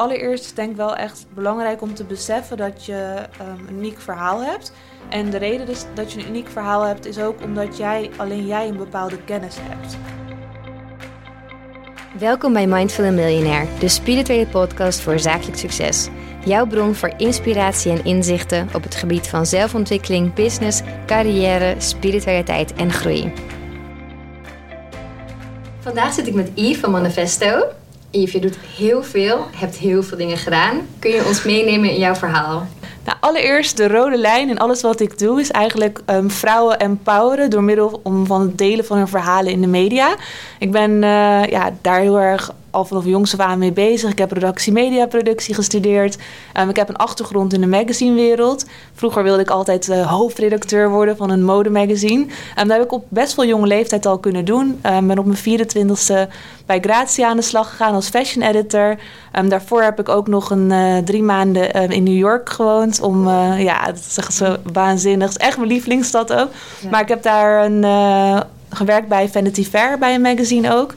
allereerst denk ik wel echt belangrijk om te beseffen dat je um, een uniek verhaal hebt. En de reden dus dat je een uniek verhaal hebt is ook omdat jij alleen jij een bepaalde kennis hebt. Welkom bij Mindful Millionaire, de spirituele podcast voor zakelijk succes. Jouw bron voor inspiratie en inzichten op het gebied van zelfontwikkeling, business, carrière, spiritualiteit en groei. Vandaag zit ik met Yves van Manifesto. Yves, je doet heel veel, hebt heel veel dingen gedaan. Kun je ons meenemen in jouw verhaal? Nou, allereerst de rode lijn in alles wat ik doe is eigenlijk um, vrouwen empoweren door middel van het delen van hun verhalen in de media. Ik ben uh, ja, daar heel erg al vanaf jongs af aan mee bezig. Ik heb redactie mediaproductie gestudeerd. Um, ik heb een achtergrond in de magazinewereld. Vroeger wilde ik altijd uh, hoofdredacteur worden van een modemagazine. Um, dat heb ik op best wel jonge leeftijd al kunnen doen. Ik um, ben op mijn 24ste bij Grazia aan de slag gegaan als fashion editor. daarvoor heb ik ook nog een uh, drie maanden in New York gewoond. Om, uh, ja, dat is echt zo waanzinnig. Het is echt mijn lievelingsstad ook. Ja. Maar ik heb daar een, gewerkt bij Vanity Fair, bij een magazine ook.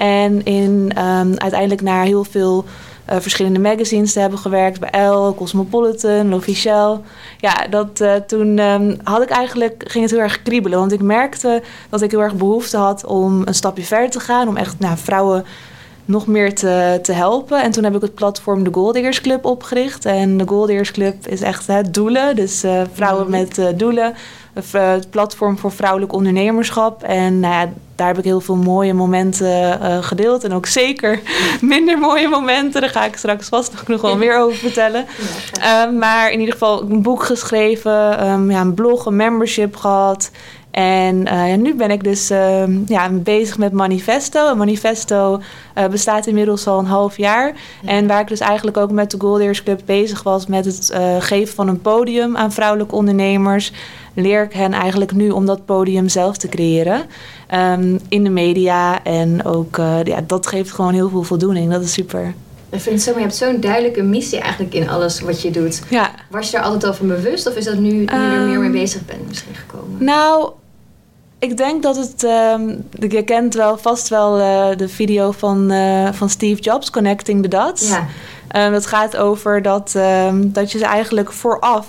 En in, um, uiteindelijk naar heel veel uh, verschillende magazines te hebben gewerkt. Bij Elle, Cosmopolitan, L'Officiel. Ja, dat, uh, toen um, had ik eigenlijk, ging het heel erg kriebelen. Want ik merkte dat ik heel erg behoefte had om een stapje verder te gaan. Om echt nou, vrouwen nog meer te, te helpen. En toen heb ik het platform de Goldiggers Club opgericht. En de Goldiggers Club is echt het doelen. Dus uh, vrouwen -hmm. met doelen het platform voor vrouwelijk ondernemerschap. En nou ja, daar heb ik heel veel mooie momenten uh, gedeeld. En ook zeker minder mooie momenten. Daar ga ik straks vast nog, nog wel meer over vertellen. Uh, maar in ieder geval een boek geschreven, um, ja, een blog, een membership gehad. En uh, ja, nu ben ik dus uh, ja, bezig met Manifesto. Manifesto uh, bestaat inmiddels al een half jaar. Ja. En waar ik dus eigenlijk ook met de Goldeers Club bezig was met het geven van een podium aan vrouwelijke ondernemers, leer ik hen eigenlijk nu om dat podium zelf te creëren. Um, in de media. En ook ja, dat geeft gewoon heel veel voldoening. Dat is super. Ik vind het zo, maar je hebt zo'n duidelijke missie eigenlijk in alles wat je doet. Ja. Was je er altijd al van bewust of is dat nu, nu je er meer mee bezig bent misschien gekomen? Nou, ik denk dat het. Um, je kent wel vast wel uh, de video van, uh, van Steve Jobs, Connecting the Dots. Ja. Um, dat gaat over dat, um, dat je ze eigenlijk vooraf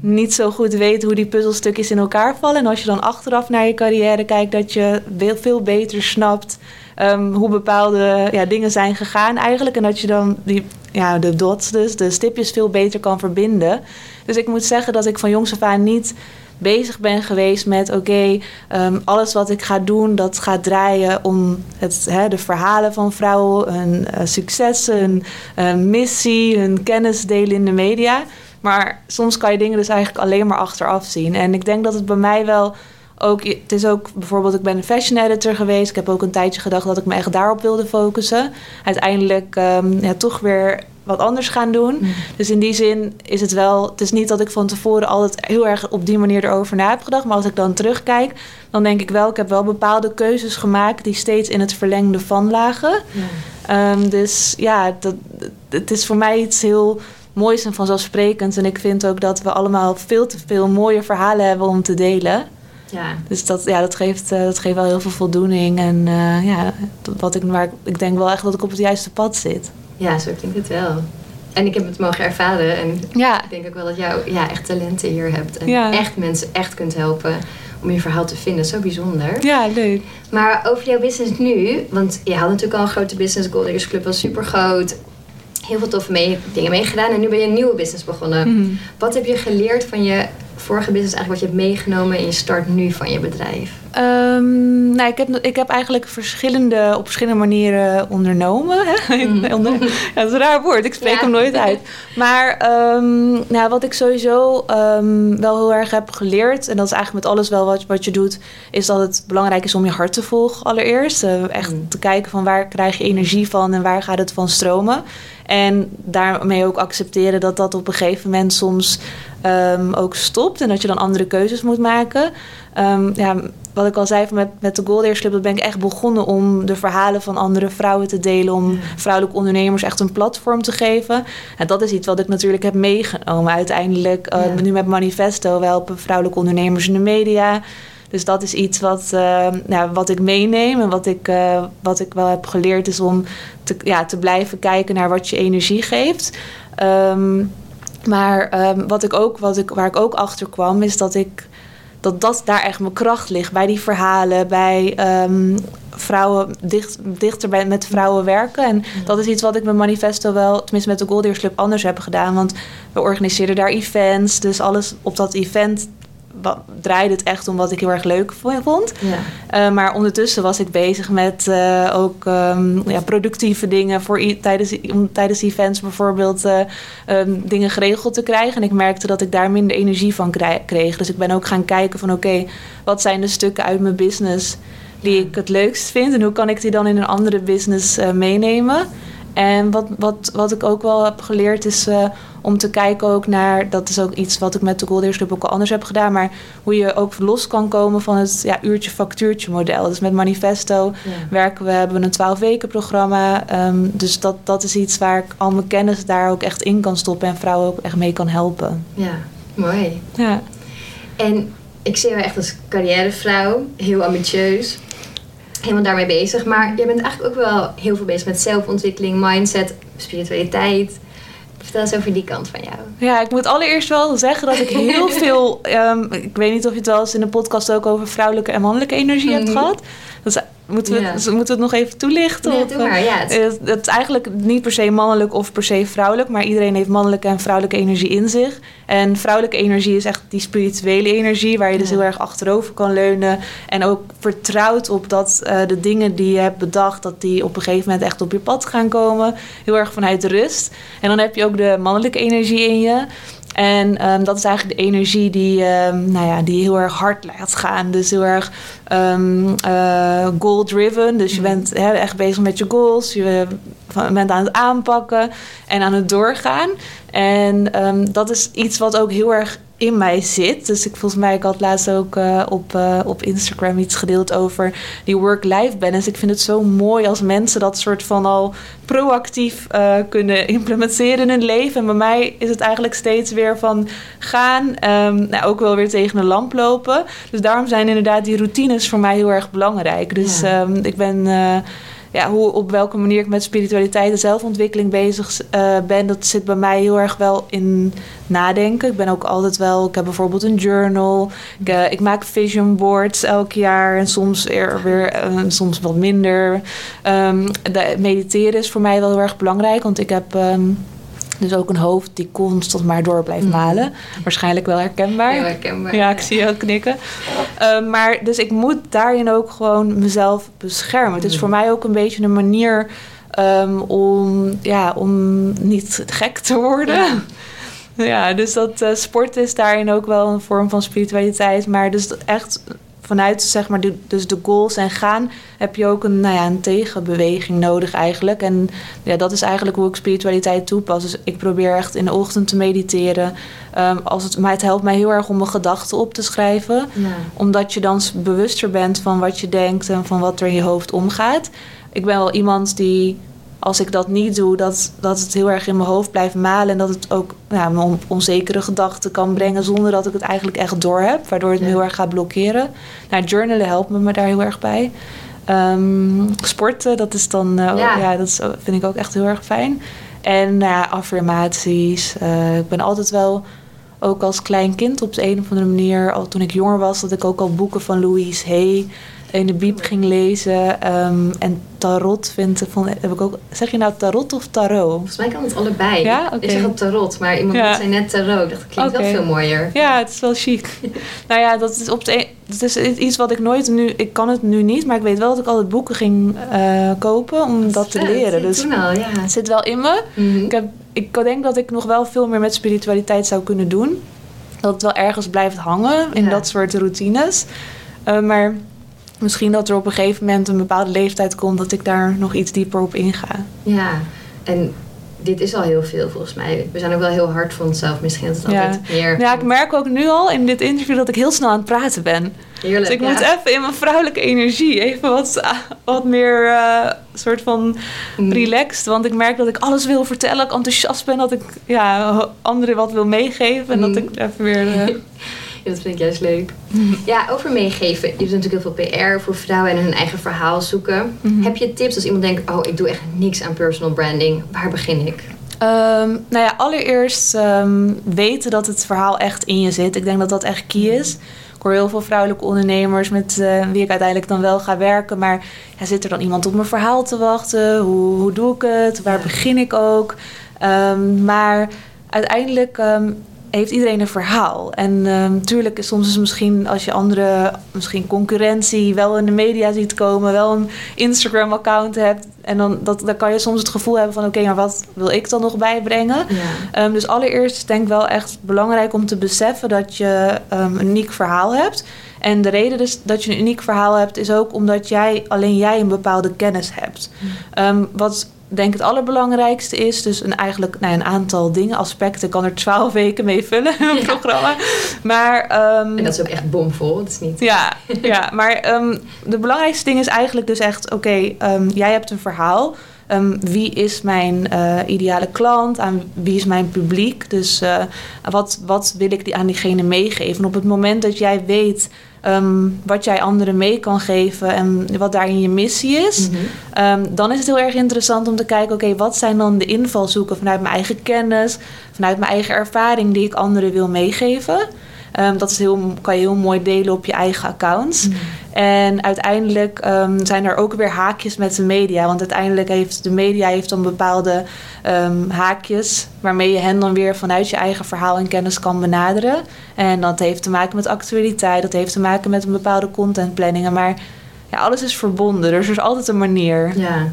niet zo goed weet hoe die puzzelstukjes in elkaar vallen. En als je dan achteraf naar je carrière kijkt, dat je veel beter snapt hoe bepaalde ja, dingen zijn gegaan eigenlijk. En dat je dan die, ja, de dots, dus de stipjes, veel beter kan verbinden. Dus ik moet zeggen dat ik van jongs af aan niet bezig ben geweest met: oké, um, alles wat ik ga doen, dat gaat draaien om het, hè, de verhalen van vrouwen, hun uh, successen, hun uh, missie, hun kennis delen in de media. Maar soms kan je dingen dus eigenlijk alleen maar achteraf zien. En ik denk dat het bij mij wel ook, het is ook bijvoorbeeld, ik ben een fashion editor geweest. Ik heb ook een tijdje gedacht dat ik me echt daarop wilde focussen. Uiteindelijk um, ja, toch weer wat anders gaan doen. Mm. Dus in die zin is het wel. Het is niet dat ik van tevoren altijd heel erg op die manier erover na heb gedacht. Maar als ik dan terugkijk, dan denk ik wel, ik heb wel bepaalde keuzes gemaakt die steeds in het verlengde van lagen. Um, dus ja, dat, het is voor mij iets heel moois en vanzelfsprekends. En ik vind ook dat we allemaal veel te veel mooie verhalen hebben om te delen. Ja. Dus dat, ja, dat, geeft, uh, dat geeft wel heel veel voldoening. En uh, ja, wat ik, waar, ik denk wel echt dat ik op het juiste pad zit. Ja, zo klinkt het wel. En ik heb het mogen ervaren. En ja. ik denk ook wel dat jij ja, echt talenten hier hebt. En ja. echt mensen echt kunt helpen om je verhaal te vinden. Zo bijzonder. Ja, leuk. Maar over jouw business nu. Want je had natuurlijk al een grote business. Gold Club was super groot. Heel veel toffe mee, dingen meegedaan. En nu ben je een nieuwe business begonnen. Mm -hmm. Wat heb je geleerd van je vorige business eigenlijk wat je hebt meegenomen in je start nu van je bedrijf? Um, nou, ik heb, ik heb eigenlijk verschillende, op verschillende manieren ondernomen. Hè? Mm. Onder, ja, dat is een raar woord, ik spreek ja. hem nooit uit. Maar um, nou, wat ik sowieso um, wel heel erg heb geleerd, en dat is eigenlijk met alles wel wat, wat je doet, is dat het belangrijk is om je hart te volgen allereerst. Uh, echt mm. te kijken van waar krijg je energie van en waar gaat het van stromen. En daarmee ook accepteren dat dat op een gegeven moment soms um, ook stopt. En dat je dan andere keuzes moet maken. Um, ja, wat ik al zei met, met de Gold Club, dat ben ik echt begonnen om de verhalen van andere vrouwen te delen. Om vrouwelijke ondernemers echt een platform te geven. En dat is iets wat ik natuurlijk heb meegenomen uiteindelijk. Uh, ja. Nu met Manifesto, we helpen vrouwelijke ondernemers in de media. Dus dat is iets wat, nou, wat ik meeneem en wat ik, wat ik wel heb geleerd is om te, ja, te blijven kijken naar wat je energie geeft. Ehm, maar ehm, wat ik ook, wat ik, waar ik ook achter kwam, is dat ik dat, dat daar echt mijn kracht ligt. Bij die verhalen, bij um, vrouwen dicht, dichter bij, met vrouwen werken. En dat is iets wat ik met Manifesto wel, tenminste met de Goldeers Club, anders heb gedaan. Want we organiseerden daar events. Dus alles op dat event draaide het echt om wat ik heel erg leuk vond. Ja. Uh, maar ondertussen was ik bezig met uh, ook um, ja, productieve dingen voor tijdens, om tijdens events bijvoorbeeld uh, um, dingen geregeld te krijgen. En ik merkte dat ik daar minder energie van kreeg. Dus ik ben ook gaan kijken van oké, wat zijn de stukken uit mijn business die ik het leukst vind en hoe kan ik die dan in een andere business meenemen. En wat, wat, wat ik ook wel heb geleerd is uh, om te kijken ook naar... dat is ook iets wat ik met de Goldeers Club ook al anders heb gedaan... maar hoe je ook los kan komen van het ja, uurtje-factuurtje model. Dus met Manifesto werken we, hebben we een 12 weken programma. Um, dus dat, dat is iets waar ik al mijn kennis daar ook echt in kan stoppen... en vrouwen ook echt mee kan helpen. Ja, mooi. Ja. En ik zie jou echt als carrièrevrouw, heel ambitieus helemaal daarmee bezig. Maar je bent eigenlijk ook wel heel veel bezig met zelfontwikkeling, mindset, spiritualiteit. Vertel eens over die kant van jou. Ja, ik moet allereerst wel zeggen dat ik heel veel... Um, ik weet niet of je het wel eens in de podcast ook over vrouwelijke en mannelijke energie hebt mhm. gehad. Dat is Moeten we, het, moeten we het nog even toelichten? Ja, doe maar, ja. Het... Eh, het... is eigenlijk niet per se mannelijk of per se vrouwelijk, maar iedereen heeft mannelijke en vrouwelijke energie in zich. En vrouwelijke energie is echt die spirituele energie, waar je dus heel erg achterover kan leunen. En ook vertrouwt op dat uh, de dingen die je hebt bedacht, dat die op een gegeven moment echt op je pad gaan komen. Heel erg vanuit rust. En dan heb je ook de mannelijke energie in je. En um, dat is eigenlijk de energie die, um, nou ja, die heel erg hard laat gaan. Dus heel erg um, uh, goal-driven. Dus je mm. bent echt bezig met je goals. Je bent aan het aanpakken en aan het doorgaan. En dat is iets wat ook heel erg in mij zit. Dus ik volgens mij, ik had laatst ook uh, op, uh, op Instagram iets gedeeld over die work-life balance. Ik vind het zo mooi als mensen dat soort van al proactief uh, kunnen implementeren in hun leven. En bij mij is het eigenlijk steeds weer van gaan, um, nou, ook wel weer tegen een lamp lopen. Dus daarom zijn inderdaad die routines voor mij heel erg belangrijk. Dus ja. um, ik ben ja, hoe, op welke manier ik met spiritualiteit en zelfontwikkeling bezig uh, ben, dat zit bij mij heel erg wel in nadenken. Ik ben ook altijd wel, ik heb bijvoorbeeld een journal. Ik, uh, ik maak vision boards elk jaar en soms er weer, uh, soms wat minder. De, mediteren is voor mij wel heel erg belangrijk, want ik heb. Um, dus ook een hoofd die constant maar door blijft mhm. malen. Waarschijnlijk wel herkenbaar. Heel herkenbaar. Ja, ik zie je ook knikken. Uh, maar dus ik moet daarin ook gewoon mezelf beschermen. Het is voor mij ook een beetje een manier um, om, ja, om niet gek te worden. Ja. Ja, dus dat uh, sport is daarin ook wel een vorm van spiritualiteit. Maar dus echt vanuit zeg maar, de, dus de goals en gaan, heb je ook een, nou ja, een tegenbeweging nodig eigenlijk. En ja, dat is eigenlijk hoe ik spiritualiteit toepas. Dus ik probeer echt in de ochtend te mediteren. Um, als het, maar het helpt mij heel erg om mijn gedachten op te schrijven. Ja. Omdat je dan bewuster bent van wat je denkt en van wat er in je hoofd omgaat. Ik ben wel iemand die als ik dat niet doe, dat, dat het heel erg in mijn hoofd blijft malen. En dat het ook ja, me onzekere gedachten kan brengen zonder dat ik het eigenlijk echt door heb. Waardoor het me heel erg gaat blokkeren. Nou, journalen helpt me daar heel erg bij. Um, sporten, dat is dan, uh, ja. dat is, vind ik ook echt heel erg fijn. En nou affirmaties. Uh, ik ben altijd wel, ook als klein kind op de een of andere manier, al toen ik jonger was, dat ik ook al boeken van Louise Hay in de biep ging lezen. Um, en tarot vind van, heb ik ook. Zeg je nou tarot of tarot? Volgens mij kan het allebei. Ja? Okay. Ik zeg het tarot, maar iemand ja. zei net tarot. Ik dacht, dat klinkt okay. wel veel mooier. Ja, het is wel chic. nou ja, dat is op de een, dat is iets wat ik nooit nu. Ik kan het nu niet, maar ik weet wel dat ik altijd boeken ging uh, kopen om dat, dat te leren. Dus toen al, ja. het zit wel in me. Mm -hmm. ik, heb, ik denk dat ik nog wel veel meer met spiritualiteit zou kunnen doen. Dat het wel ergens blijft hangen in ja. dat soort routines. Uh, maar misschien dat er op een gegeven moment een bepaalde leeftijd komt dat ik daar nog iets dieper op inga. Ja, en dit is al heel veel volgens mij. We zijn ook wel heel hard voor onszelf. Misschien dat het ja. altijd meer... Ja, ik merk ook nu al in dit interview dat ik heel snel aan het praten ben. Heerlijk, dus ik moet even in mijn vrouwelijke energie even wat, wat meer uh, soort van mm. relaxed. Want ik merk dat ik alles wil vertellen, dat ik enthousiast ben, dat ik ja, anderen wat wil meegeven. En dat mm. ik even weer... Uh... dat vind ik juist leuk. Ja, over meegeven. Je doet natuurlijk heel veel PR voor vrouwen en hun eigen verhaal zoeken. Mhm. Heb je tips als iemand denkt, oh, ik doe echt niks aan personal branding. Waar begin ik? Ehm, nou ja, allereerst ehm, weten dat het verhaal echt in je zit. Ik denk dat dat echt key is. Ik hoor heel veel vrouwelijke ondernemers met eh, wie ik uiteindelijk dan wel ga werken. Maar ja, zit er dan iemand op mijn verhaal te wachten? Hoe, hoe doe ik het? Waar begin ik ook? Ehm, maar uiteindelijk heeft iedereen een verhaal. En natuurlijk is soms is misschien als je andere, misschien concurrentie wel in de media ziet komen, wel een Instagram-account hebt. En dan, dat, dan kan je soms het gevoel hebben van oké, maar wat wil ik dan nog bijbrengen? Ja. Ehm, dus allereerst is het denk ik wel echt belangrijk om te beseffen dat je ehm, een uniek verhaal hebt. En de reden dus dat je een uniek verhaal hebt, is ook omdat jij alleen jij een bepaalde kennis hebt. Ehm, wat denk het allerbelangrijkste is, dus een, eigenlijk nou, een aantal dingen, aspecten, ik kan er twaalf weken mee vullen, een Ja. programma. Maar, ehm, En dat is ook echt bomvol. Het is niet... ja, ja, maar ehm, de belangrijkste ding is eigenlijk dus echt... oké, ehm, jij hebt een verhaal. Ehm, wie is mijn eh, ideale klant? Aan wie is mijn publiek? Dus eh, wat, wat wil ik die, aan diegene meegeven? En op het moment dat jij weet ehm, wat jij anderen mee kan geven... en wat daarin je missie is... Mhm. Ehm, dan is het heel erg interessant om te kijken, oké, wat zijn dan de invalshoeken vanuit mijn eigen kennis, vanuit mijn eigen ervaring die ik anderen wil meegeven. Ehm, dat is heel, kan je heel mooi delen op je eigen accounts. En uiteindelijk ehm, zijn er ook weer haakjes met de media. Want uiteindelijk heeft de media heeft dan bepaalde ehm, haakjes waarmee je hen dan weer vanuit je eigen verhaal en kennis kan benaderen. En dat heeft te maken met actualiteit, dat heeft te maken met een bepaalde contentplanningen. Maar ja, alles is verbonden, dus er is altijd een manier. Ja.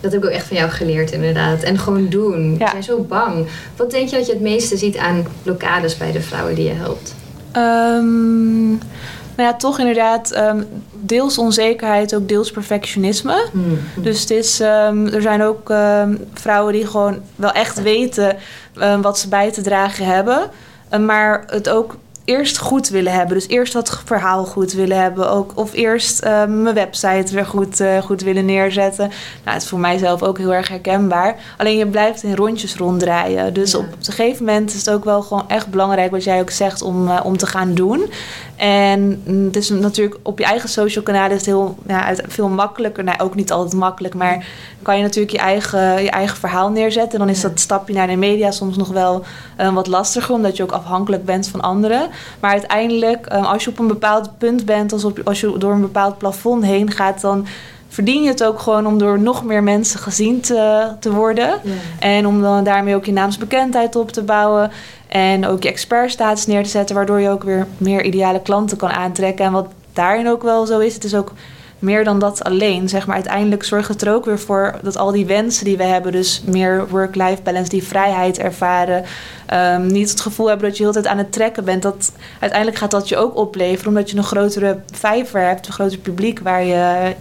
Dat heb ik ook echt van jou geleerd, inderdaad. En gewoon doen. Ja. We zijn zo bang. Wat denk je dat je het meeste ziet aan blokkades bij de vrouwen die je helpt? Ehm, nou ja, toch inderdaad ehm, deels onzekerheid, ook deels perfectionisme. Dus het is, ehm, er zijn ook vrouwen die gewoon wel echt weten wat ze bij te dragen hebben. maar het ook eerst goed willen hebben. Dus eerst dat verhaal goed willen hebben. Ook, of eerst ehm, mijn website weer goed, eh, goed willen neerzetten. Nou, het is voor mijzelf ook heel erg herkenbaar. Alleen je blijft in rondjes ronddraaien. Dus Ja. op een gegeven moment is het ook wel gewoon echt belangrijk... wat jij ook zegt om, eh, om te gaan doen. En mm, het is natuurlijk op je eigen social kanalen is het heel, ja, veel makkelijker. Nou, ook niet altijd makkelijk, maar kan je natuurlijk je eigen, je eigen verhaal neerzetten. En dan is Ja. dat stapje naar de media soms nog wel eh, wat lastiger, omdat je ook afhankelijk bent van anderen. Maar uiteindelijk, eh, als je op een bepaald punt bent, als, op, als je door een bepaald plafond heen gaat, dan verdien je het ook gewoon om door nog meer mensen gezien te, te worden. Ja. En om dan daarmee ook je naamsbekendheid op te bouwen. En ook je expertstatus neer te zetten, waardoor je ook weer meer ideale klanten kan aantrekken. En wat daarin ook wel zo is, het is ook meer dan dat alleen. Zeg maar, uiteindelijk zorgt het er ook weer voor dat al die wensen die we hebben, dus meer work-life balance, die vrijheid ervaren, ehm, niet het gevoel hebben dat je de hele tijd aan het trekken bent. Dat, uiteindelijk gaat dat je ook opleveren, omdat je een grotere vijver hebt, een groter publiek waar je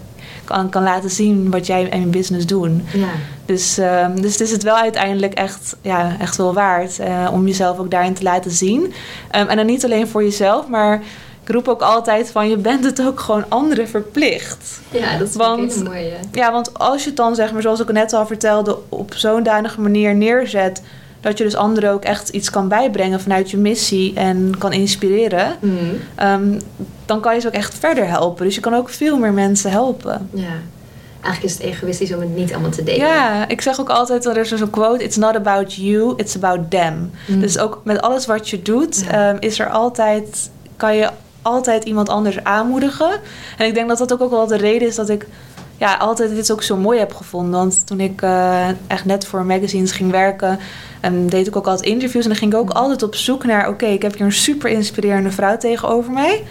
kan, kan laten zien wat jij en je business doen. Ja. Dus, ehm, dus het is het wel uiteindelijk echt, ja, echt wel waard eh, om jezelf ook daarin te laten zien. Ehm, en dan niet alleen voor jezelf, maar ik roep ook altijd van je bent het ook gewoon anderen verplicht. ja, dat is Want- een mooie. Ja, want als je het dan, zeg maar, zoals ik net al vertelde, op zo'n danige manier neerzet, dat je dus anderen ook echt iets kan bijbrengen vanuit je missie en kan inspireren, Mhm. ehm, dan kan je ze ook echt verder helpen. Dus je kan ook veel meer mensen helpen. Ja. Eigenlijk is het egoïstisch om het niet allemaal te delen. Ja, ik zeg ook altijd, er is zo'n quote, it's not about you, it's about them. Mm. Dus ook met alles wat je doet, Ja. ehm, is er altijd, kan je altijd iemand anders aanmoedigen. En ik denk dat dat ook, ook wel de reden is dat ik ja, altijd dit ook zo mooi heb gevonden. Want toen ik eh, echt net voor magazines ging werken, en deed ik ook altijd interviews. En dan ging ik ook altijd op zoek naar, oké, ik heb hier een super inspirerende vrouw tegenover mij.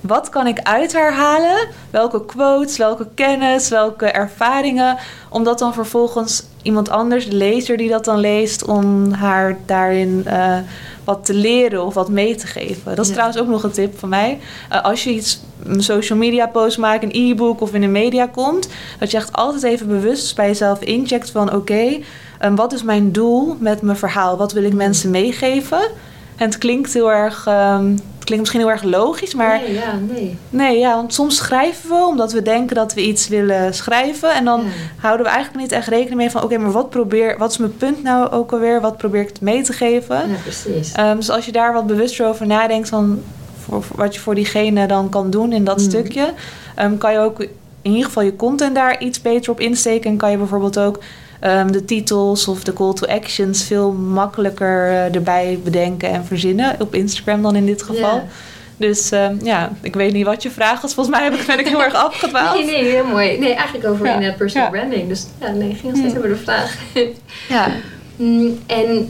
Wat kan ik uit haar halen? Welke quotes, welke kennis, welke ervaringen? Om dat dan vervolgens iemand anders, de lezer die dat dan leest, om haar daarin eh, wat te leren of wat mee te geven. Dat is Ja. trouwens ook nog een tip van mij. Eh, als je iets, een social media post maakt, een e-book of in de media komt, dat je echt altijd even bewust bij jezelf incheckt van oké, eh, wat is mijn doel met mijn verhaal? Wat wil ik mensen meegeven? En het klinkt heel erg, ehm, klinkt misschien heel erg logisch, maar Nee, ja, nee. nee, ja, want soms schrijven we omdat we denken dat we iets willen schrijven. En dan Ja. houden we eigenlijk niet echt rekening mee van, oké, maar wat probeer, wat is mijn punt nou ook alweer? Wat probeer ik mee te geven? Ja, precies. Ehm, dus als je daar wat bewuster over nadenkt van voor, voor wat je voor diegene dan kan doen in dat Mhm. stukje, ehm, kan je ook in ieder geval je content daar iets beter op insteken. En kan je bijvoorbeeld ook ehm, de titels of de call to actions veel makkelijker eh, erbij bedenken en verzinnen. Op Instagram dan in dit geval. Dus ehm, ja, ik weet niet wat je vraag was. Volgens mij heb ik, ben ik heel erg afgedwaald. Nee, nee, heel mooi. Nee, eigenlijk over Ja. inderdaad personal Ja. branding. Dus ja, nee, ging nog steeds Hmm. over de vraag. Ja. Mm, en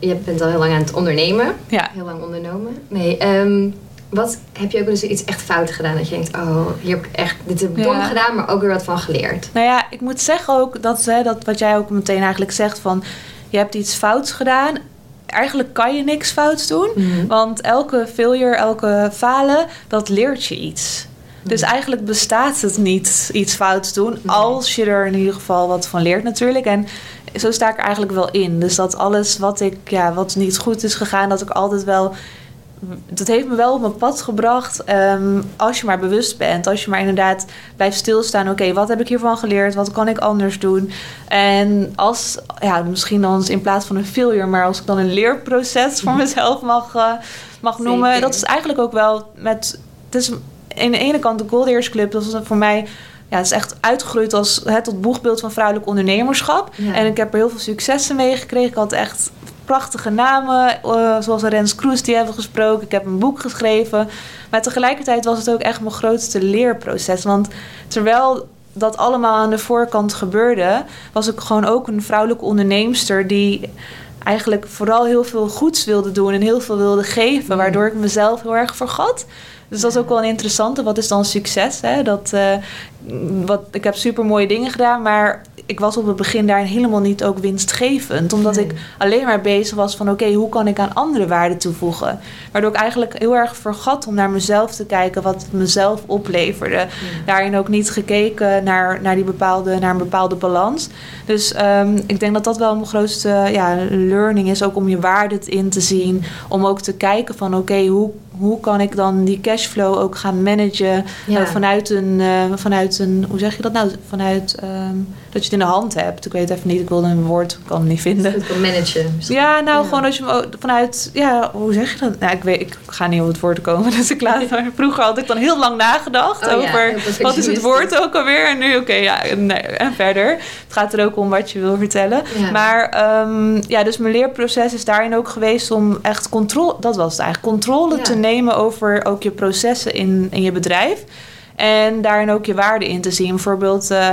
je bent al heel lang aan het ondernemen. ja. Heel lang ondernomen. Nee, ehm, wat heb je ook eens iets echt fout gedaan? Dat je denkt, oh, hier heb ik echt, dit heb ik dom Ja. gedaan, maar ook weer wat van geleerd. Nou ja, ik moet zeggen ook dat, hè, dat wat jij ook meteen eigenlijk zegt van... je hebt iets fouts gedaan. Eigenlijk kan je niks fouts doen. Want elke failure, elke falen, dat leert je iets. Dus eigenlijk bestaat het niet iets fouts doen... Nee. als je er in ieder geval wat van leert natuurlijk. En zo sta ik er eigenlijk wel in. Dus dat alles wat, ik, ja, wat niet goed is gegaan... dat ik altijd wel dat heeft me wel op mijn pad gebracht. ehm, als je maar bewust bent. Als je maar inderdaad blijft stilstaan. Oké, wat heb ik hiervan geleerd? Wat kan ik anders doen? En als, ja, misschien dan in plaats van een failure, maar als ik dan een leerproces voor mezelf mag, eh, mag noemen. Dat is eigenlijk ook wel met. Het is aan de ene kant de Goldeers Club. Dat was voor mij. Ja, het is echt uitgegroeid als het tot boegbeeld van vrouwelijk ondernemerschap. Ja. En ik heb er heel veel successen mee gekregen. Ik had echt prachtige namen, eh, zoals Rens Kroes, die hebben gesproken. Ik heb een boek geschreven. Maar tegelijkertijd was het ook echt mijn grootste leerproces. Want terwijl dat allemaal aan de voorkant gebeurde, was ik gewoon ook een vrouwelijke onderneemster die eigenlijk vooral heel veel goeds wilde doen en heel veel wilde geven, Mm. waardoor ik mezelf heel erg vergat. Dus dat is ook wel een interessante. Wat is dan succes? Hè? Dat, eh, wat, ik heb super mooie dingen gedaan, maar ik was op het begin daar helemaal niet ook winstgevend. Omdat Nee. ik alleen maar bezig was van oké, hoe kan ik aan andere waarde toevoegen? Waardoor ik eigenlijk heel erg vergat om naar mezelf te kijken, wat het mezelf opleverde. Daarin ook niet gekeken naar, naar, die bepaalde, naar een bepaalde balans. Dus ehm, ik denk dat dat wel mijn grootste ja, learning is. Ook om je waarde in te zien. Om ook te kijken van oké, hoe, hoe kan ik dan die cashflow ook gaan managen Ja. eh, vanuit, een, eh, vanuit een, hoe zeg je dat nou? Vanuit ehm, dat je het in de hand hebt. Ik weet even niet, ik wilde een woord, ik kan het niet vinden. Kan managen. misschien. Ja, nou Ja. gewoon als je hem vanuit, ja, hoe zeg je dat? Nou, ik weet, ik ga niet op het woord komen, dus ik laat het maar. Vroeger had ik dan heel lang nagedacht Oh over wat is het woord ook alweer. En nu, oké, ja, nee, en verder. Het gaat er ook om wat je wil vertellen. Maar ehm, ja, dus mijn leerproces is daarin ook geweest om echt controle, dat was het eigenlijk, controle te nemen over ook je processen in, in je bedrijf. En daarin ook je waarde in te zien. Bijvoorbeeld, eh,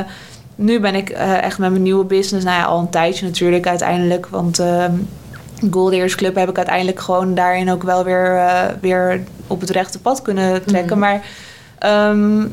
nu ben ik eh, echt met mijn nieuwe business, nou ja, al een tijdje natuurlijk uiteindelijk. Want ehm Goldeers Club heb ik uiteindelijk gewoon daarin ook wel weer, eh, weer op het rechte pad kunnen trekken. Mhm. Maar ehm,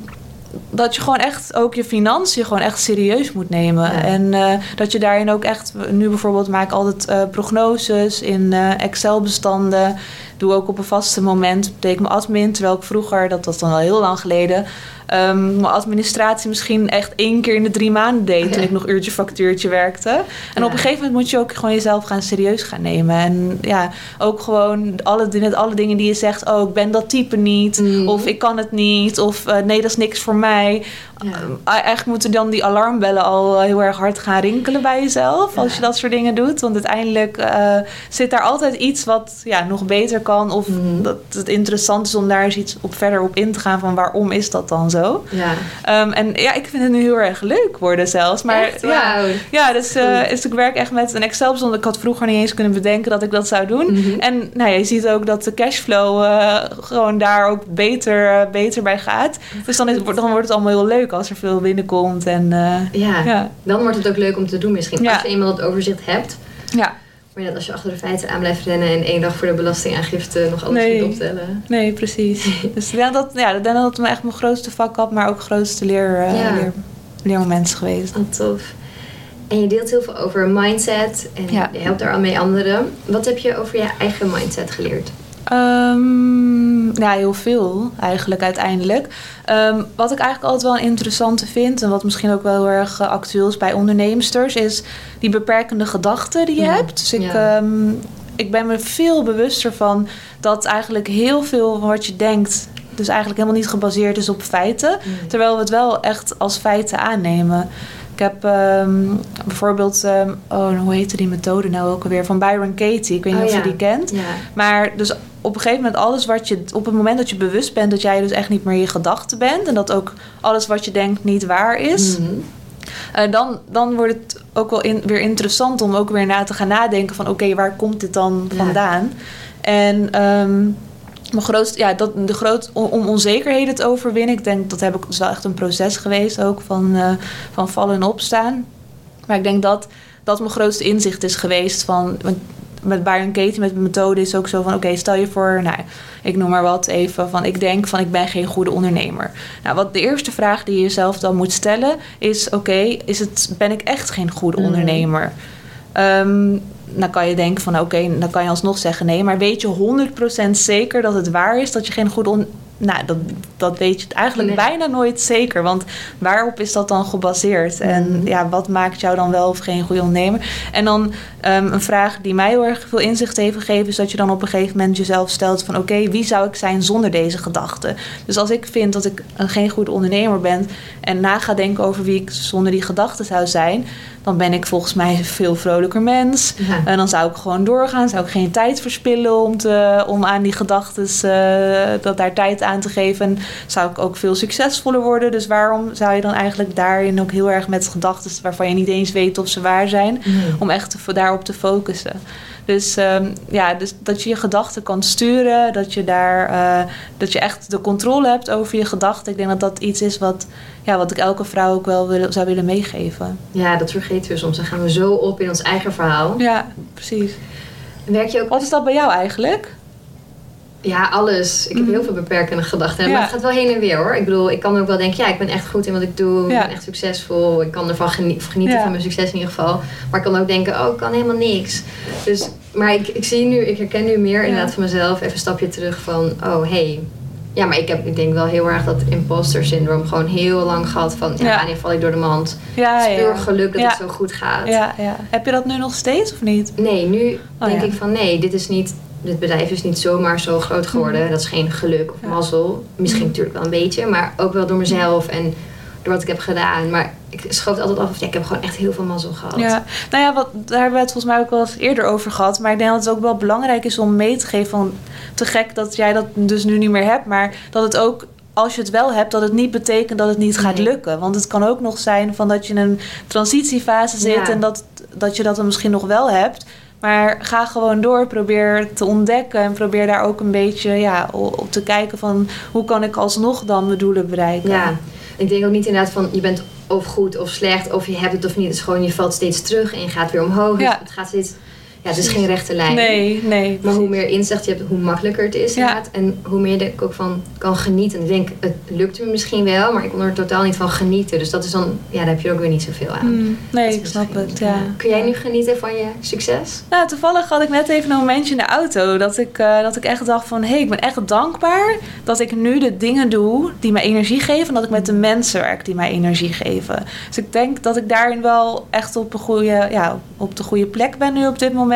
dat je gewoon echt ook je financiën gewoon echt serieus moet nemen. Ja. En eh, dat je daarin ook echt, nu bijvoorbeeld maak ik altijd eh, prognoses in eh, Excel-bestanden. Doe ook op een vaste moment, betekent mijn admin. Terwijl ik vroeger, dat was dan al heel lang geleden, ehm, mijn administratie misschien echt één keer in de drie maanden deed. Toen ik nog uurtje factuurtje werkte. En Ja. op een gegeven moment moet je ook gewoon jezelf gaan serieus gaan nemen. En ja, ook gewoon alle, met alle dingen die je zegt. Oh, ik ben dat type niet. Mhm. Of ik kan het niet. Of eh, nee, dat is niks voor mij. Ja. Eh, eigenlijk moeten dan die alarmbellen al heel erg hard gaan rinkelen bij jezelf. Als je dat soort dingen doet. Want uiteindelijk eh, zit daar altijd iets wat ja, nog beter kan. Of Mhm. dat het interessant is om daar eens iets op verder op in te gaan. Van waarom is dat dan zo? Ja. Ehm, en ja, ik vind het nu heel erg leuk worden zelfs. Maar Echt? ja, ja, dus, eh, Goed. dus ik werk echt met een Excel-bestand. Ik had vroeger niet eens kunnen bedenken dat ik dat zou doen. Mhm. En nou, ja, je ziet ook dat de cashflow eh, gewoon daar ook beter, eh, beter bij gaat. Dus dan, is, dan wordt het allemaal heel leuk als er veel binnenkomt. En eh, Ja. ja. dan wordt het ook leuk om te doen misschien. Ja. Als je eenmaal dat overzicht hebt. ja, Maar net als je achter de feiten aan blijft rennen en één dag voor de belastingaangifte nog alles Nee. moet optellen. nee, precies. dus ik denk dat, ja, ik denk dat het me echt mijn grootste vak had, maar ook grootste leer, eh, Ja. leer, leermoment is geweest. Oh, tof. En je deelt heel veel over mindset en Ja. je helpt daar al mee anderen. Wat heb je over je eigen mindset geleerd? Ehm, ja, heel veel eigenlijk uiteindelijk. Ehm, wat ik eigenlijk altijd wel een interessante vind... en wat misschien ook wel heel erg eh, actueel is bij onderneemsters... is die beperkende gedachten die je Ja, hebt. Dus ik, ja. ehm, ik ben me veel bewuster van dat eigenlijk heel veel van wat je denkt, dus eigenlijk helemaal niet gebaseerd is op feiten. Terwijl we het wel echt als feiten aannemen. Ik heb bijvoorbeeld, oh, hoe heette die methode nou ook alweer? Van Byron Katie. Ik weet niet Oh, of ja. je die kent. Ja. Maar dus op een gegeven moment alles wat je... Op het moment dat je bewust bent dat jij dus echt niet meer je gedachten bent... en dat ook alles wat je denkt niet waar is... Mhm. eh, dan, dan wordt het ook wel in, weer interessant om ook weer na te gaan nadenken van... oké, waar komt dit dan Ja. vandaan? En ehm, mijn grootste, ja, dat, de groot, om, onzekerheden te overwinnen... ik denk dat heb ik, is wel echt een proces geweest ook van, eh, van vallen en opstaan. Maar ik denk dat dat mijn grootste inzicht is geweest van... want met Byron Katie, met mijn methode is ook zo van... oké, stel je voor, nou, ik noem maar wat even... van ik denk van ik ben geen goede ondernemer. Nou, wat de eerste vraag die je jezelf dan moet stellen... is oké, is het ben ik echt geen goede Mhm. ondernemer? Ehm, dan kan je denken van oké, dan kan je alsnog zeggen nee. Maar weet je 100% zeker dat het waar is dat je geen goede on Nou, dat, dat weet je eigenlijk Nee. bijna nooit zeker. Want waarop is dat dan gebaseerd? En Mhm. ja, wat maakt jou dan wel of geen goede ondernemer? En dan ehm, een vraag die mij heel erg veel inzicht heeft gegeven... is dat je dan op een gegeven moment jezelf stelt van... oké, wie zou ik zijn zonder deze gedachten? Dus als ik vind dat ik een geen goede ondernemer ben... en na ga denken over wie ik zonder die gedachten zou zijn... dan ben ik volgens mij een veel vrolijker mens... Ja. En dan zou ik gewoon doorgaan. Zou ik geen tijd verspillen om, te, om aan die gedachten dat daar tijd aan te geven. En zou ik ook veel succesvoller worden. Dus waarom zou je dan eigenlijk daarin ook heel erg met gedachten waarvan je niet eens weet of ze waar zijn, Mhm. om echt te, daarop te focussen. Dus ehm, ja, dus dat je je gedachten kan sturen, dat je daar eh, dat je echt de controle hebt over je gedachten. Ik denk dat dat iets is wat, ja, wat ik elke vrouw ook wel wil, zou willen meegeven. ja, dat vergeten we soms. Dan gaan we zo op in ons eigen verhaal. Ja, precies. Werk je ook Wat is dat bij jou eigenlijk? Ja, alles. Ik heb Mhm. heel veel beperkende gedachten. Maar het gaat wel heen en weer hoor. Ik bedoel, ik kan ook wel denken, ja, ik ben echt goed in wat ik doe. Ja. Ik ben echt succesvol. Ik kan ervan geni- genieten Ja. van mijn succes in ieder geval. Maar ik kan ook denken, oh, ik kan helemaal niks. Dus, maar ik, ik zie nu, ik herken nu meer inderdaad van mezelf. Even een stapje terug van, oh, hey. Ja, maar ik, heb, ik denk wel heel erg dat imposter syndroom gewoon heel lang gehad van, ja, wanneer val ik door de mand? Ja, Het is puur geluk dat het zo goed gaat. Ja, ja. Heb je dat nu nog steeds of niet? Nee, nu Oh, denk ik van nee, dit is niet. Dit bedrijf is niet zomaar zo groot geworden. Dat is geen geluk of mazzel. Misschien Mhm. natuurlijk wel een beetje, maar ook wel door mezelf en door wat ik heb gedaan. Maar ik schoof het altijd af. Ja, ik heb gewoon echt heel veel mazzel gehad. Ja, nou ja, wat, daar hebben we het volgens mij ook wel eens eerder over gehad. Maar ik denk dat het ook wel belangrijk is om mee te geven van... te gek dat jij dat dus nu niet meer hebt. Maar dat het ook, als je het wel hebt, dat het niet betekent dat het niet gaat lukken. Want het kan ook nog zijn van dat je in een transitiefase zit... Ja. en dat, dat je dat dan misschien nog wel hebt... Maar ga gewoon door, probeer te ontdekken en probeer daar ook een beetje ja, op te kijken van hoe kan ik alsnog dan mijn doelen bereiken. Ja, ik denk ook niet inderdaad van je bent of goed of slecht of je hebt het of niet. Het is gewoon je valt steeds terug en je gaat weer omhoog. Ja. Dus het gaat steeds. Ja, het is geen rechte lijn. Nee, nee. Maar hoe meer inzicht je hebt, hoe makkelijker het is Ja. inderdaad. En hoe meer ik ook van kan genieten. Ik denk, het lukt me misschien wel, maar ik kon er totaal niet van genieten. Dus dat is dan, ja, daar heb je ook weer niet zoveel aan. Hmm, nee, ik snap het. Ja. Kun jij nu genieten van je succes? Nou, toevallig had ik net even een momentje in de auto dat ik, eh, dat ik echt dacht van... hé, hey, ik ben echt dankbaar dat ik nu de dingen doe die mij energie geven... en dat ik met de mensen werk die mij energie geven. Dus ik denk dat ik daarin wel echt op, een goede, ja, op de goede plek ben nu op dit moment.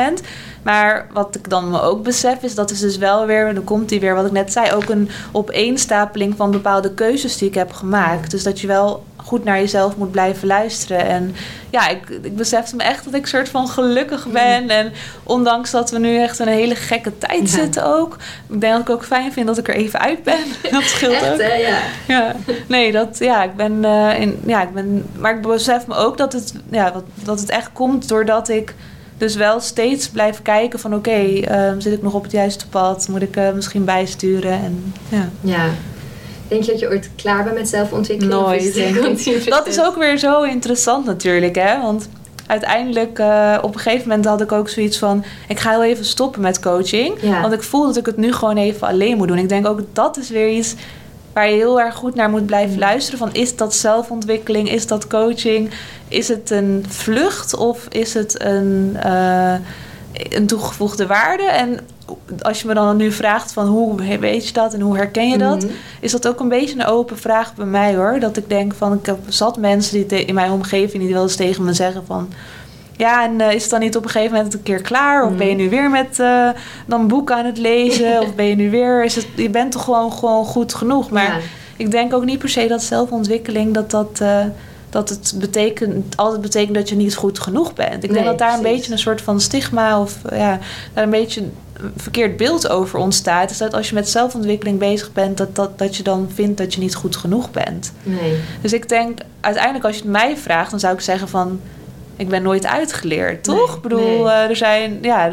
Maar wat ik dan me ook besef is, dat is dus wel weer... dan komt die weer, wat ik net zei, ook een opeenstapeling van bepaalde keuzes die ik heb gemaakt. Dus dat je wel goed naar jezelf moet blijven luisteren. En ja, ik, ik besefte me echt dat ik soort van gelukkig ben. En ondanks dat we nu echt een hele gekke tijd Ja. zitten ook. Ik denk dat ik ook fijn vind dat ik er even uit ben. Dat scheelt Echt, ook. hè? Ja. Ja, nee, dat, ja, ik ben, eh, in, ja, ik ben, maar ik besef me ook dat het, ja, dat, dat het echt komt doordat ik dus wel steeds blijf kijken van oké, ehm, zit ik nog op het juiste pad? Moet ik eh, misschien bijsturen? En, ja. ja. Denk je dat je ooit klaar bent met zelfontwikkeling? Nooit, is Dat is ook weer zo interessant natuurlijk, hè? Want uiteindelijk, eh, op een gegeven moment had ik ook zoiets van... ik ga heel even stoppen met coaching. Ja. Want ik voel dat ik het nu gewoon even alleen moet doen. Ik denk ook dat is weer iets waar je heel erg goed naar moet blijven luisteren. Van is dat zelfontwikkeling? Is dat coaching? Is het een vlucht of is het een, eh, een toegevoegde waarde? En als je me dan nu vraagt van hoe weet je dat en hoe herken je dat? Mhm. is dat ook een beetje een open vraag bij mij hoor. Dat ik denk van, ik heb zat mensen die in mijn omgeving die wel eens tegen me zeggen van... Ja, en eh, is het dan niet op een gegeven moment een keer klaar? Of Mm. ben je nu weer met eh, dan een boek aan het lezen? of ben je nu weer... Is het, je bent toch gewoon, gewoon goed genoeg? Maar Ja. ik denk ook niet per se dat zelfontwikkeling... dat dat, eh, dat het betekent, altijd betekent dat je niet goed genoeg bent. Ik Nee, denk dat daar een beetje een soort van stigma... of ja, daar een beetje een verkeerd beeld over ontstaat. Is dat als je met zelfontwikkeling bezig bent... dat, dat, dat je dan vindt dat je niet goed genoeg bent. Nee. Dus ik denk, uiteindelijk als je het mij vraagt, dan zou ik zeggen van, ik ben nooit uitgeleerd, toch? Nee, ik bedoel, nee. eh, er zijn, ja,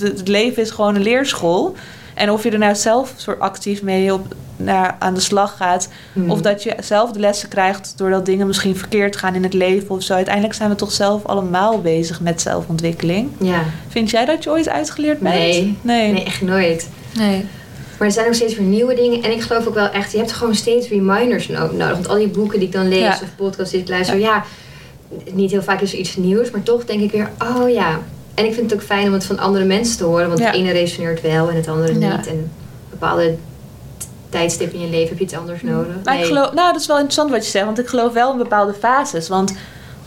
het, leven is gewoon een leerschool. En of je er nou zelf soort actief mee op, naar, aan de slag gaat, Hmm. of dat je zelf de lessen krijgt doordat dingen misschien verkeerd gaan in het leven of zo. Uiteindelijk zijn we toch zelf allemaal bezig met zelfontwikkeling. Ja. Vind jij dat je ooit uitgeleerd bent? Nee. Nee. Nee, echt nooit. Nee. Maar er zijn ook steeds weer nieuwe dingen. En ik geloof ook wel echt, je hebt gewoon steeds reminders no- nodig. Want al die boeken die ik dan lees Ja. of podcasts die ik luister, ja. Niet heel vaak is er iets nieuws, maar toch denk ik weer, oh ja. En ik vind het ook fijn om het van andere mensen te horen. Want Ja. het ene resoneert wel en het andere Ja. niet. En bepaalde t- tijdstip in je leven heb je iets anders nodig. Maar ik Nee. geloof, nou, dat is wel interessant wat je zegt, want ik geloof wel in bepaalde fases. Want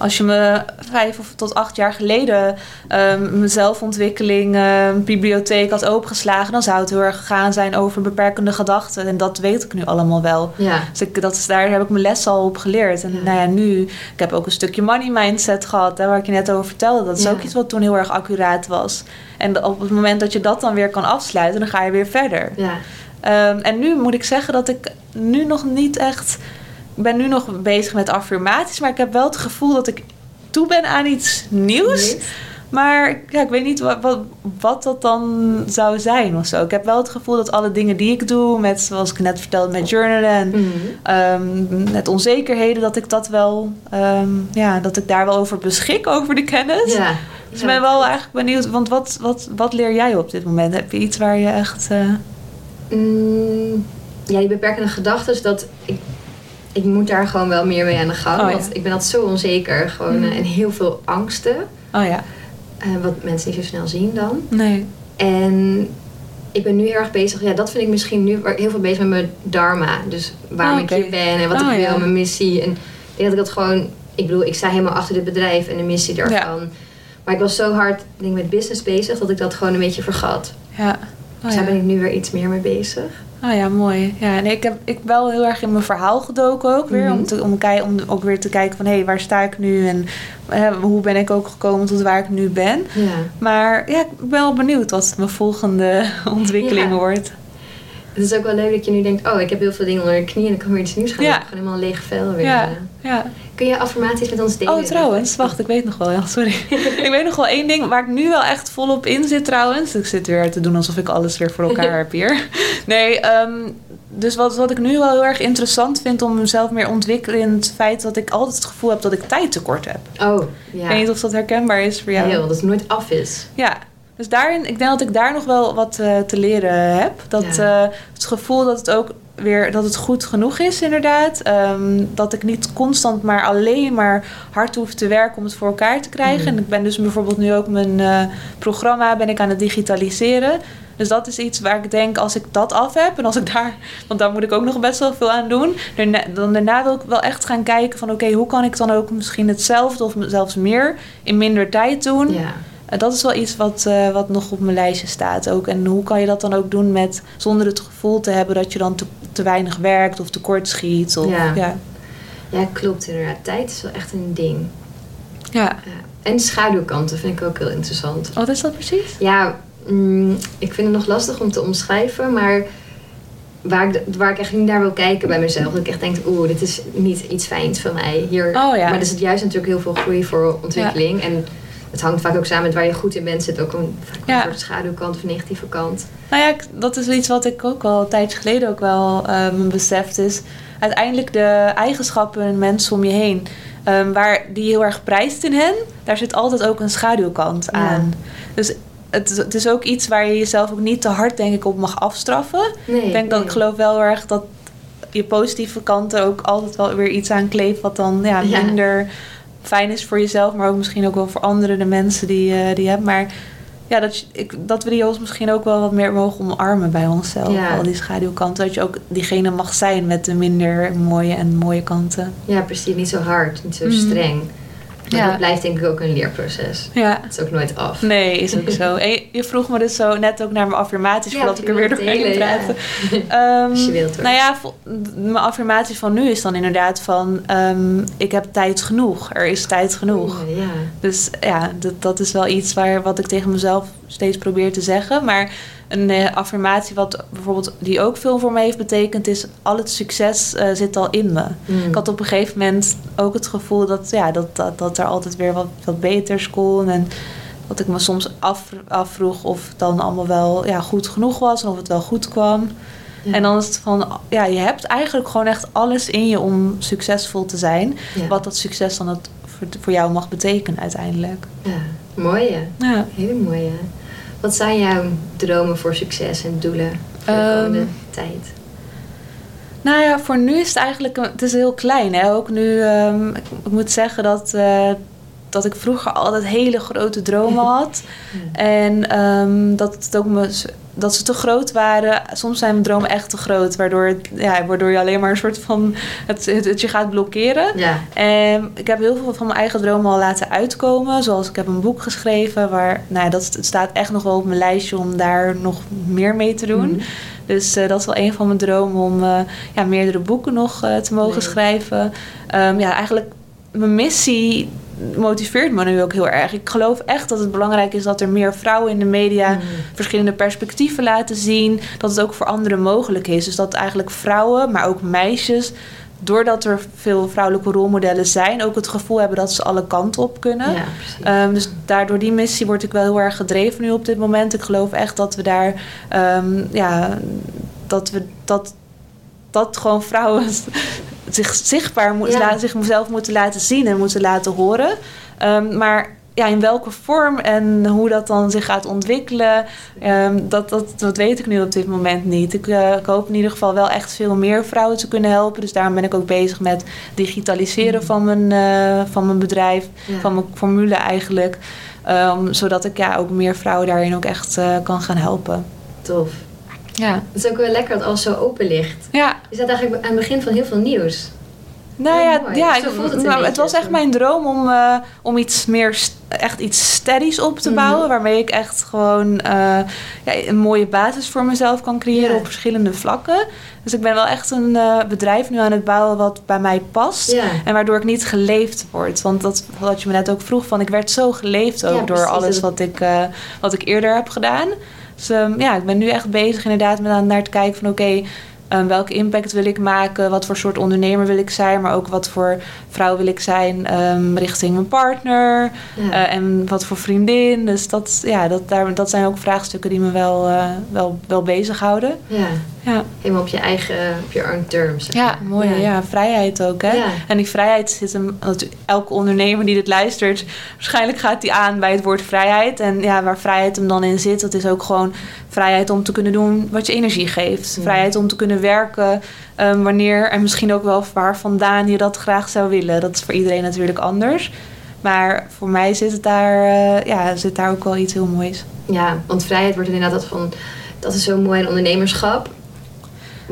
als je me vijf of tot acht jaar geleden ehm mijn zelfontwikkeling, ehm, bibliotheek had opengeslagen, dan zou het heel erg gegaan zijn over beperkende gedachten. En dat weet ik nu allemaal wel. Ja. Dus ik, dat is, daar heb ik mijn les al op geleerd. En Ja. nou ja, nu, ik heb ook een stukje money mindset gehad, hè, waar ik je net over vertelde. Dat is Ja. ook iets wat toen heel erg accuraat was. En op het moment dat je dat dan weer kan afsluiten, dan ga je weer verder. Ja. Ehm, en nu moet ik zeggen dat ik nu nog niet echt. Ik ben nu nog bezig met affirmaties, maar ik heb wel het gevoel dat ik toe ben aan iets nieuws. Nee? Maar ja, ik weet niet wat, wat, wat dat dan zou zijn of zo. Ik heb wel het gevoel dat alle dingen die ik doe, met zoals ik net vertelde, met journalen en Mhm. ehm, met onzekerheden, dat ik dat wel, ehm, ja, dat ik daar wel over beschik, over de kennis. Ja. Dus Ja. ik ben wel eigenlijk benieuwd, want wat, wat, wat leer jij op dit moment? Heb je iets waar je echt. Mm, ja, die beperkende gedachten, dat ik, ik moet daar gewoon wel meer mee aan de gang. Oh, ja. Want ik ben altijd zo onzeker gewoon, Mm. eh, en heel veel angsten. Oh ja, eh, wat mensen niet zo snel zien dan. nee. En ik ben nu heel erg bezig, ja, dat vind ik misschien nu heel veel bezig met mijn dharma. Dus waarom Oh, ik hier ben en wat Oh, ik wil, ja. mijn missie. En ik denk dat ik dat gewoon, ik bedoel, ik sta helemaal achter dit bedrijf en de missie daarvan. Maar ik was zo hard denk, ik, met business bezig dat ik dat gewoon een beetje vergat. Ja. Oh, dus daar ben ik nu weer iets meer mee bezig. Oh ja, mooi. Ja, nee, ik heb ik wel heel erg in mijn verhaal gedoken ook weer. Mhm. Om, te, om, om ook weer te kijken van hé, hey, waar sta ik nu en eh, hoe ben ik ook gekomen tot waar ik nu ben. Ja. Maar ja, ik ben wel benieuwd wat mijn volgende ontwikkeling Ja. wordt. Het is ook wel leuk dat je nu denkt, oh, ik heb heel veel dingen onder de knie en ik kan weer iets nieuws gaan Ja. doen. Gewoon helemaal een leeg vel weer. Ja, eh. ja. Kun je affirmaties met ons delen? Oh, trouwens, wacht, ik weet nog wel. Ja, sorry. ik weet nog wel één ding waar ik nu wel echt volop in zit trouwens. Ik zit weer te doen alsof ik alles weer voor elkaar heb hier. Nee, ehm, dus wat, wat ik nu wel heel erg interessant vind om mezelf meer ontwikkelen in het feit dat ik altijd het gevoel heb dat ik tijd tekort heb. Oh, Ik ja. weet niet of dat herkenbaar is voor jou. Heel, dat het nooit af is. Ja, dus daarin, ik denk dat ik daar nog wel wat eh, te leren heb. Dat Ja. eh, het gevoel dat het ook weer dat het goed genoeg is, inderdaad. Ehm, dat ik niet constant maar alleen maar hard hoef te werken om het voor elkaar te krijgen. Mhm. En ik ben dus bijvoorbeeld nu ook mijn eh, programma ben ik aan het digitaliseren. Dus dat is iets waar ik denk, als ik dat af heb en als ik daar, want daar moet ik ook nog best wel veel aan doen. Daarna, dan daarna wil ik wel echt gaan kijken van, oké, hoe kan ik dan ook misschien hetzelfde of zelfs meer in minder tijd doen? Ja. En dat is wel iets wat, eh, wat nog op mijn lijstje staat ook. En hoe kan je dat dan ook doen met zonder het gevoel te hebben dat je dan te, te weinig werkt of tekort schiet? Of, Ja. ja. ja, klopt inderdaad. Tijd is wel echt een ding. ja. Ja. En schaduwkanten vind ik ook heel interessant. Wat is dat precies? Ja, mm, ik vind het nog lastig om te omschrijven, maar waar ik, waar ik echt niet naar wil kijken bij mezelf. Dat ik echt denk, oeh, dit is niet iets fijns van mij. Hier, Oh ja. Maar er zit juist natuurlijk heel veel groei voor ontwikkeling. En het hangt vaak ook samen met waar je goed in bent. Zit ook een, vaak Ja. een soort schaduwkant of negatieve kant. Nou ja, dat is iets wat ik ook wel een tijdje geleden ook wel me beseft is. Uiteindelijk de eigenschappen en mensen om je heen, ehm, waar die heel erg prijst in hen, daar zit altijd ook een schaduwkant Ja. aan. Dus het, is- het is ook iets waar je jezelf ook niet te hard denk ik op mag afstraffen. Nee, Ik denk dat nee. ik geloof wel erg dat je positieve kanten ook altijd wel weer iets aan kleeft wat dan ja, Ja. Fijn is voor jezelf, maar ook misschien ook wel voor anderen, de mensen die, eh, die je hebt. Maar ja, dat, ik, dat we die ons misschien ook wel wat meer mogen omarmen bij onszelf. Ja. Al die schaduwkanten. Dat je ook diegene mag zijn met de minder mooie en mooie kanten. Ja, precies. Niet zo hard, niet zo Mhm. streng. Maar Ja. dat blijft denk ik ook een leerproces. Ja. Het is ook nooit af. Nee, is ook zo. En je- je vroeg me dus zo net ook naar mijn affirmaties Ja, voordat ik er weer doorheen delen, praten. ja. Ehm, Als je wilt, hoor. nou ja, mijn affirmatie van nu is dan inderdaad van... ehm, ik heb tijd genoeg. Er is tijd genoeg. Ja. Dus ja, dat, dat is wel iets waar, wat ik tegen mezelf steeds probeer te zeggen. Maar een eh, affirmatie wat bijvoorbeeld die ook veel voor me heeft betekend... is al het succes eh, zit al in me. Mm. Ik had op een gegeven moment ook het gevoel dat, ja, dat, dat, dat er altijd weer wat, wat beters kon. En dat ik me soms af, afvroeg of het dan allemaal wel ja, goed genoeg was en of het wel goed kwam. Ja. En dan is het van, ja, je hebt eigenlijk gewoon echt alles in je om succesvol te zijn. Ja. Wat dat succes dan het voor, voor jou mag betekenen uiteindelijk. Ja, mooie. Ja. Hele mooie. Wat zijn jouw dromen voor succes en doelen voor de Ehm, komende tijd? Nou ja, voor nu is het eigenlijk het is heel klein. Hè? Ook nu, ehm, ik, ik moet zeggen dat, eh, dat ik vroeger altijd hele grote dromen had. En ehm, dat, het ook me, dat ze te groot waren. Soms zijn mijn dromen echt te groot, waardoor, het, ja, waardoor je alleen maar een soort van het, het, het je gaat blokkeren. Ja. En ik heb heel veel van mijn eigen dromen al laten uitkomen. Zoals ik heb een boek geschreven waar, nou, ja, dat het staat echt nog wel op mijn lijstje om daar nog meer mee te doen. Mhm. Dus eh, dat is wel een van mijn dromen om eh, ja, meerdere boeken nog eh, te mogen Nee. schrijven. Ehm, ja, eigenlijk mijn missie motiveert me nu ook heel erg. Ik geloof echt dat het belangrijk is dat er meer vrouwen in de media Mhm. verschillende perspectieven laten zien. Dat het ook voor anderen mogelijk is. Dus dat eigenlijk vrouwen, maar ook meisjes, doordat er veel vrouwelijke rolmodellen zijn, ook het gevoel hebben dat ze alle kanten op kunnen. Ja. Ehm, dus daardoor die missie word ik wel heel erg gedreven nu op dit moment. Ik geloof echt dat we daar, ehm, ja, dat we dat, dat gewoon vrouwen zich zichtbaar moeten Ja. zichzelf moeten laten zien en moeten laten horen. Ehm, maar ja, in welke vorm en hoe dat dan zich gaat ontwikkelen, ehm, dat, dat, dat weet ik nu op dit moment niet. Ik, eh, ik hoop in ieder geval wel echt veel meer vrouwen te kunnen helpen. Dus daarom ben ik ook bezig met digitaliseren van, mijn, eh, van mijn bedrijf Ja. van mijn formule eigenlijk. Ehm, zodat ik ja, ook meer vrouwen daarin ook echt eh, kan gaan helpen. Tof. Ja. Het is ook wel lekker dat alles zo open ligt. Ja, Je staat eigenlijk aan het begin van heel veel nieuws. nou Heel ja, mooi. ja ik- het nou, het was echt mijn droom om, eh, om iets meer, echt iets steadies op te Mhm. bouwen. Waarmee ik echt gewoon eh, ja, een mooie basis voor mezelf kan creëren Ja. op verschillende vlakken. Dus ik ben wel echt een eh, bedrijf nu aan het bouwen wat bij mij past. Ja. En waardoor ik niet geleefd word. Want dat wat je me net ook vroeg, van ik werd zo geleefd ook door alles wat ik, wat ik eerder heb gedaan. Dus ehm, ja, ik ben nu echt bezig inderdaad met aan naar te kijken van oké, ehm, welke impact wil ik maken? Wat voor soort ondernemer wil ik zijn? Maar ook wat voor vrouw wil ik zijn ehm, richting mijn partner? Ja. eh, en wat voor vriendin? Dus dat, ja, dat, daar, dat zijn ook vraagstukken die me wel, eh, wel, wel bezighouden. ja. Ja. Helemaal op je eigen, op je own terms. zeg Ja, mooi. Ja. vrijheid ook. Hè? Ja. En die vrijheid zit hem. Elke ondernemer die dit luistert, waarschijnlijk gaat die aan bij het woord vrijheid. En ja, waar vrijheid hem dan in zit, dat is ook gewoon vrijheid om te kunnen doen wat je energie geeft. Ja. Vrijheid om te kunnen werken ehm, wanneer en misschien ook wel waar vandaan je dat graag zou willen. Dat is voor iedereen natuurlijk anders. Maar voor mij zit, het daar, eh, ja, zit daar ook wel iets heel moois. Ja, want vrijheid wordt inderdaad dat van... Dat is zo mooi in ondernemerschap.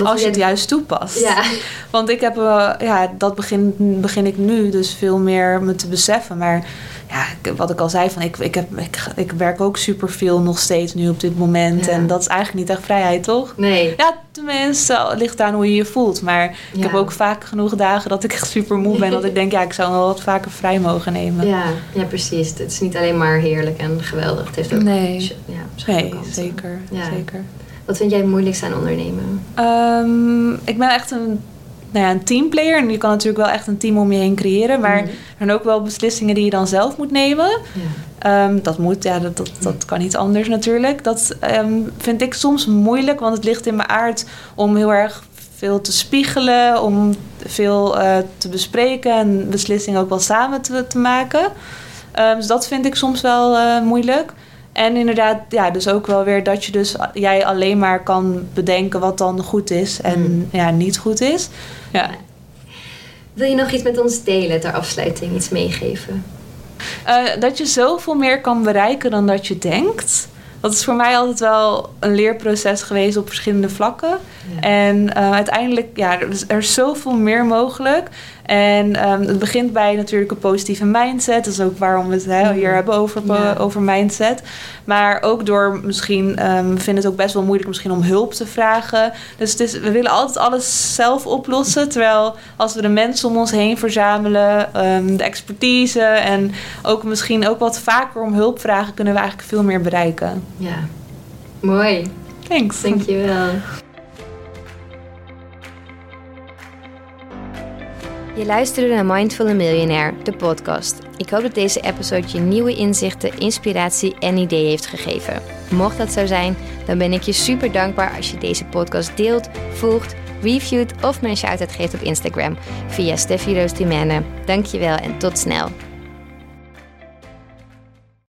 Als je het juist toepast. Ja, Want ik heb, eh, ja, dat begin, begin ik nu dus veel meer me te beseffen. Maar ja, wat ik al zei, van ik, ik, heb, ik, ik werk ook superveel nog steeds nu op dit moment. Ja. En dat is eigenlijk niet echt vrijheid, toch? nee. Ja, tenminste, het ligt aan hoe je je voelt. Maar ik heb ook vaak genoeg dagen dat ik echt super moe ben. dat ik denk, ja, ik zou wel wat vaker vrij mogen nemen. Ja, ja, precies. Het is niet alleen maar heerlijk en geweldig. Het heeft ook... Nee. Ja, Nee, zeker, zeker. Wat vind jij het moeilijkst aan ondernemen? Ehm, ik ben echt een, nou ja, een teamplayer. En je kan natuurlijk wel echt een team om je heen creëren. Maar Mhm. er zijn ook wel beslissingen die je dan zelf moet nemen. Ja. Ehm, dat moet, ja, dat, dat, dat kan niet anders natuurlijk. Dat ehm, vind ik soms moeilijk, want het ligt in mijn aard om heel erg veel te spiegelen, om veel eh, te bespreken en beslissingen ook wel samen te, te maken. Dus dat vind ik soms wel eh, moeilijk. En inderdaad, ja, dus ook wel weer dat je dus jij alleen maar kan bedenken wat dan goed is en Mm. ja, niet goed is. Ja. Wil je nog iets met ons delen ter afsluiting? Iets meegeven? Eh, dat je zoveel meer kan bereiken dan dat je denkt. Dat is voor mij altijd wel een leerproces geweest op verschillende vlakken. Ja. En eh, uiteindelijk, ja, er is, er is zoveel meer mogelijk. En ehm, het begint bij natuurlijk een positieve mindset. Dat is ook waarom we het hè, hier hebben over, Ja. over mindset. Maar ook door misschien, ehm, we vinden het ook best wel moeilijk misschien om hulp te vragen. Dus het is, we willen altijd alles zelf oplossen. Terwijl als we de mensen om ons heen verzamelen, ehm, de expertise en ook misschien ook wat vaker om hulp vragen, kunnen we eigenlijk veel meer bereiken. Ja. Mooi. Thanks. Dankjewel. Je luisterde naar Mindful Millionaire, de podcast. Ik hoop dat deze episode je nieuwe inzichten, inspiratie en ideeën heeft gegeven. Mocht dat zo zijn, dan ben ik je super dankbaar als je deze podcast deelt, volgt, reviewt of een shout-out geeft op Instagram via Steffi Roos Dimene. Dankjewel en tot snel.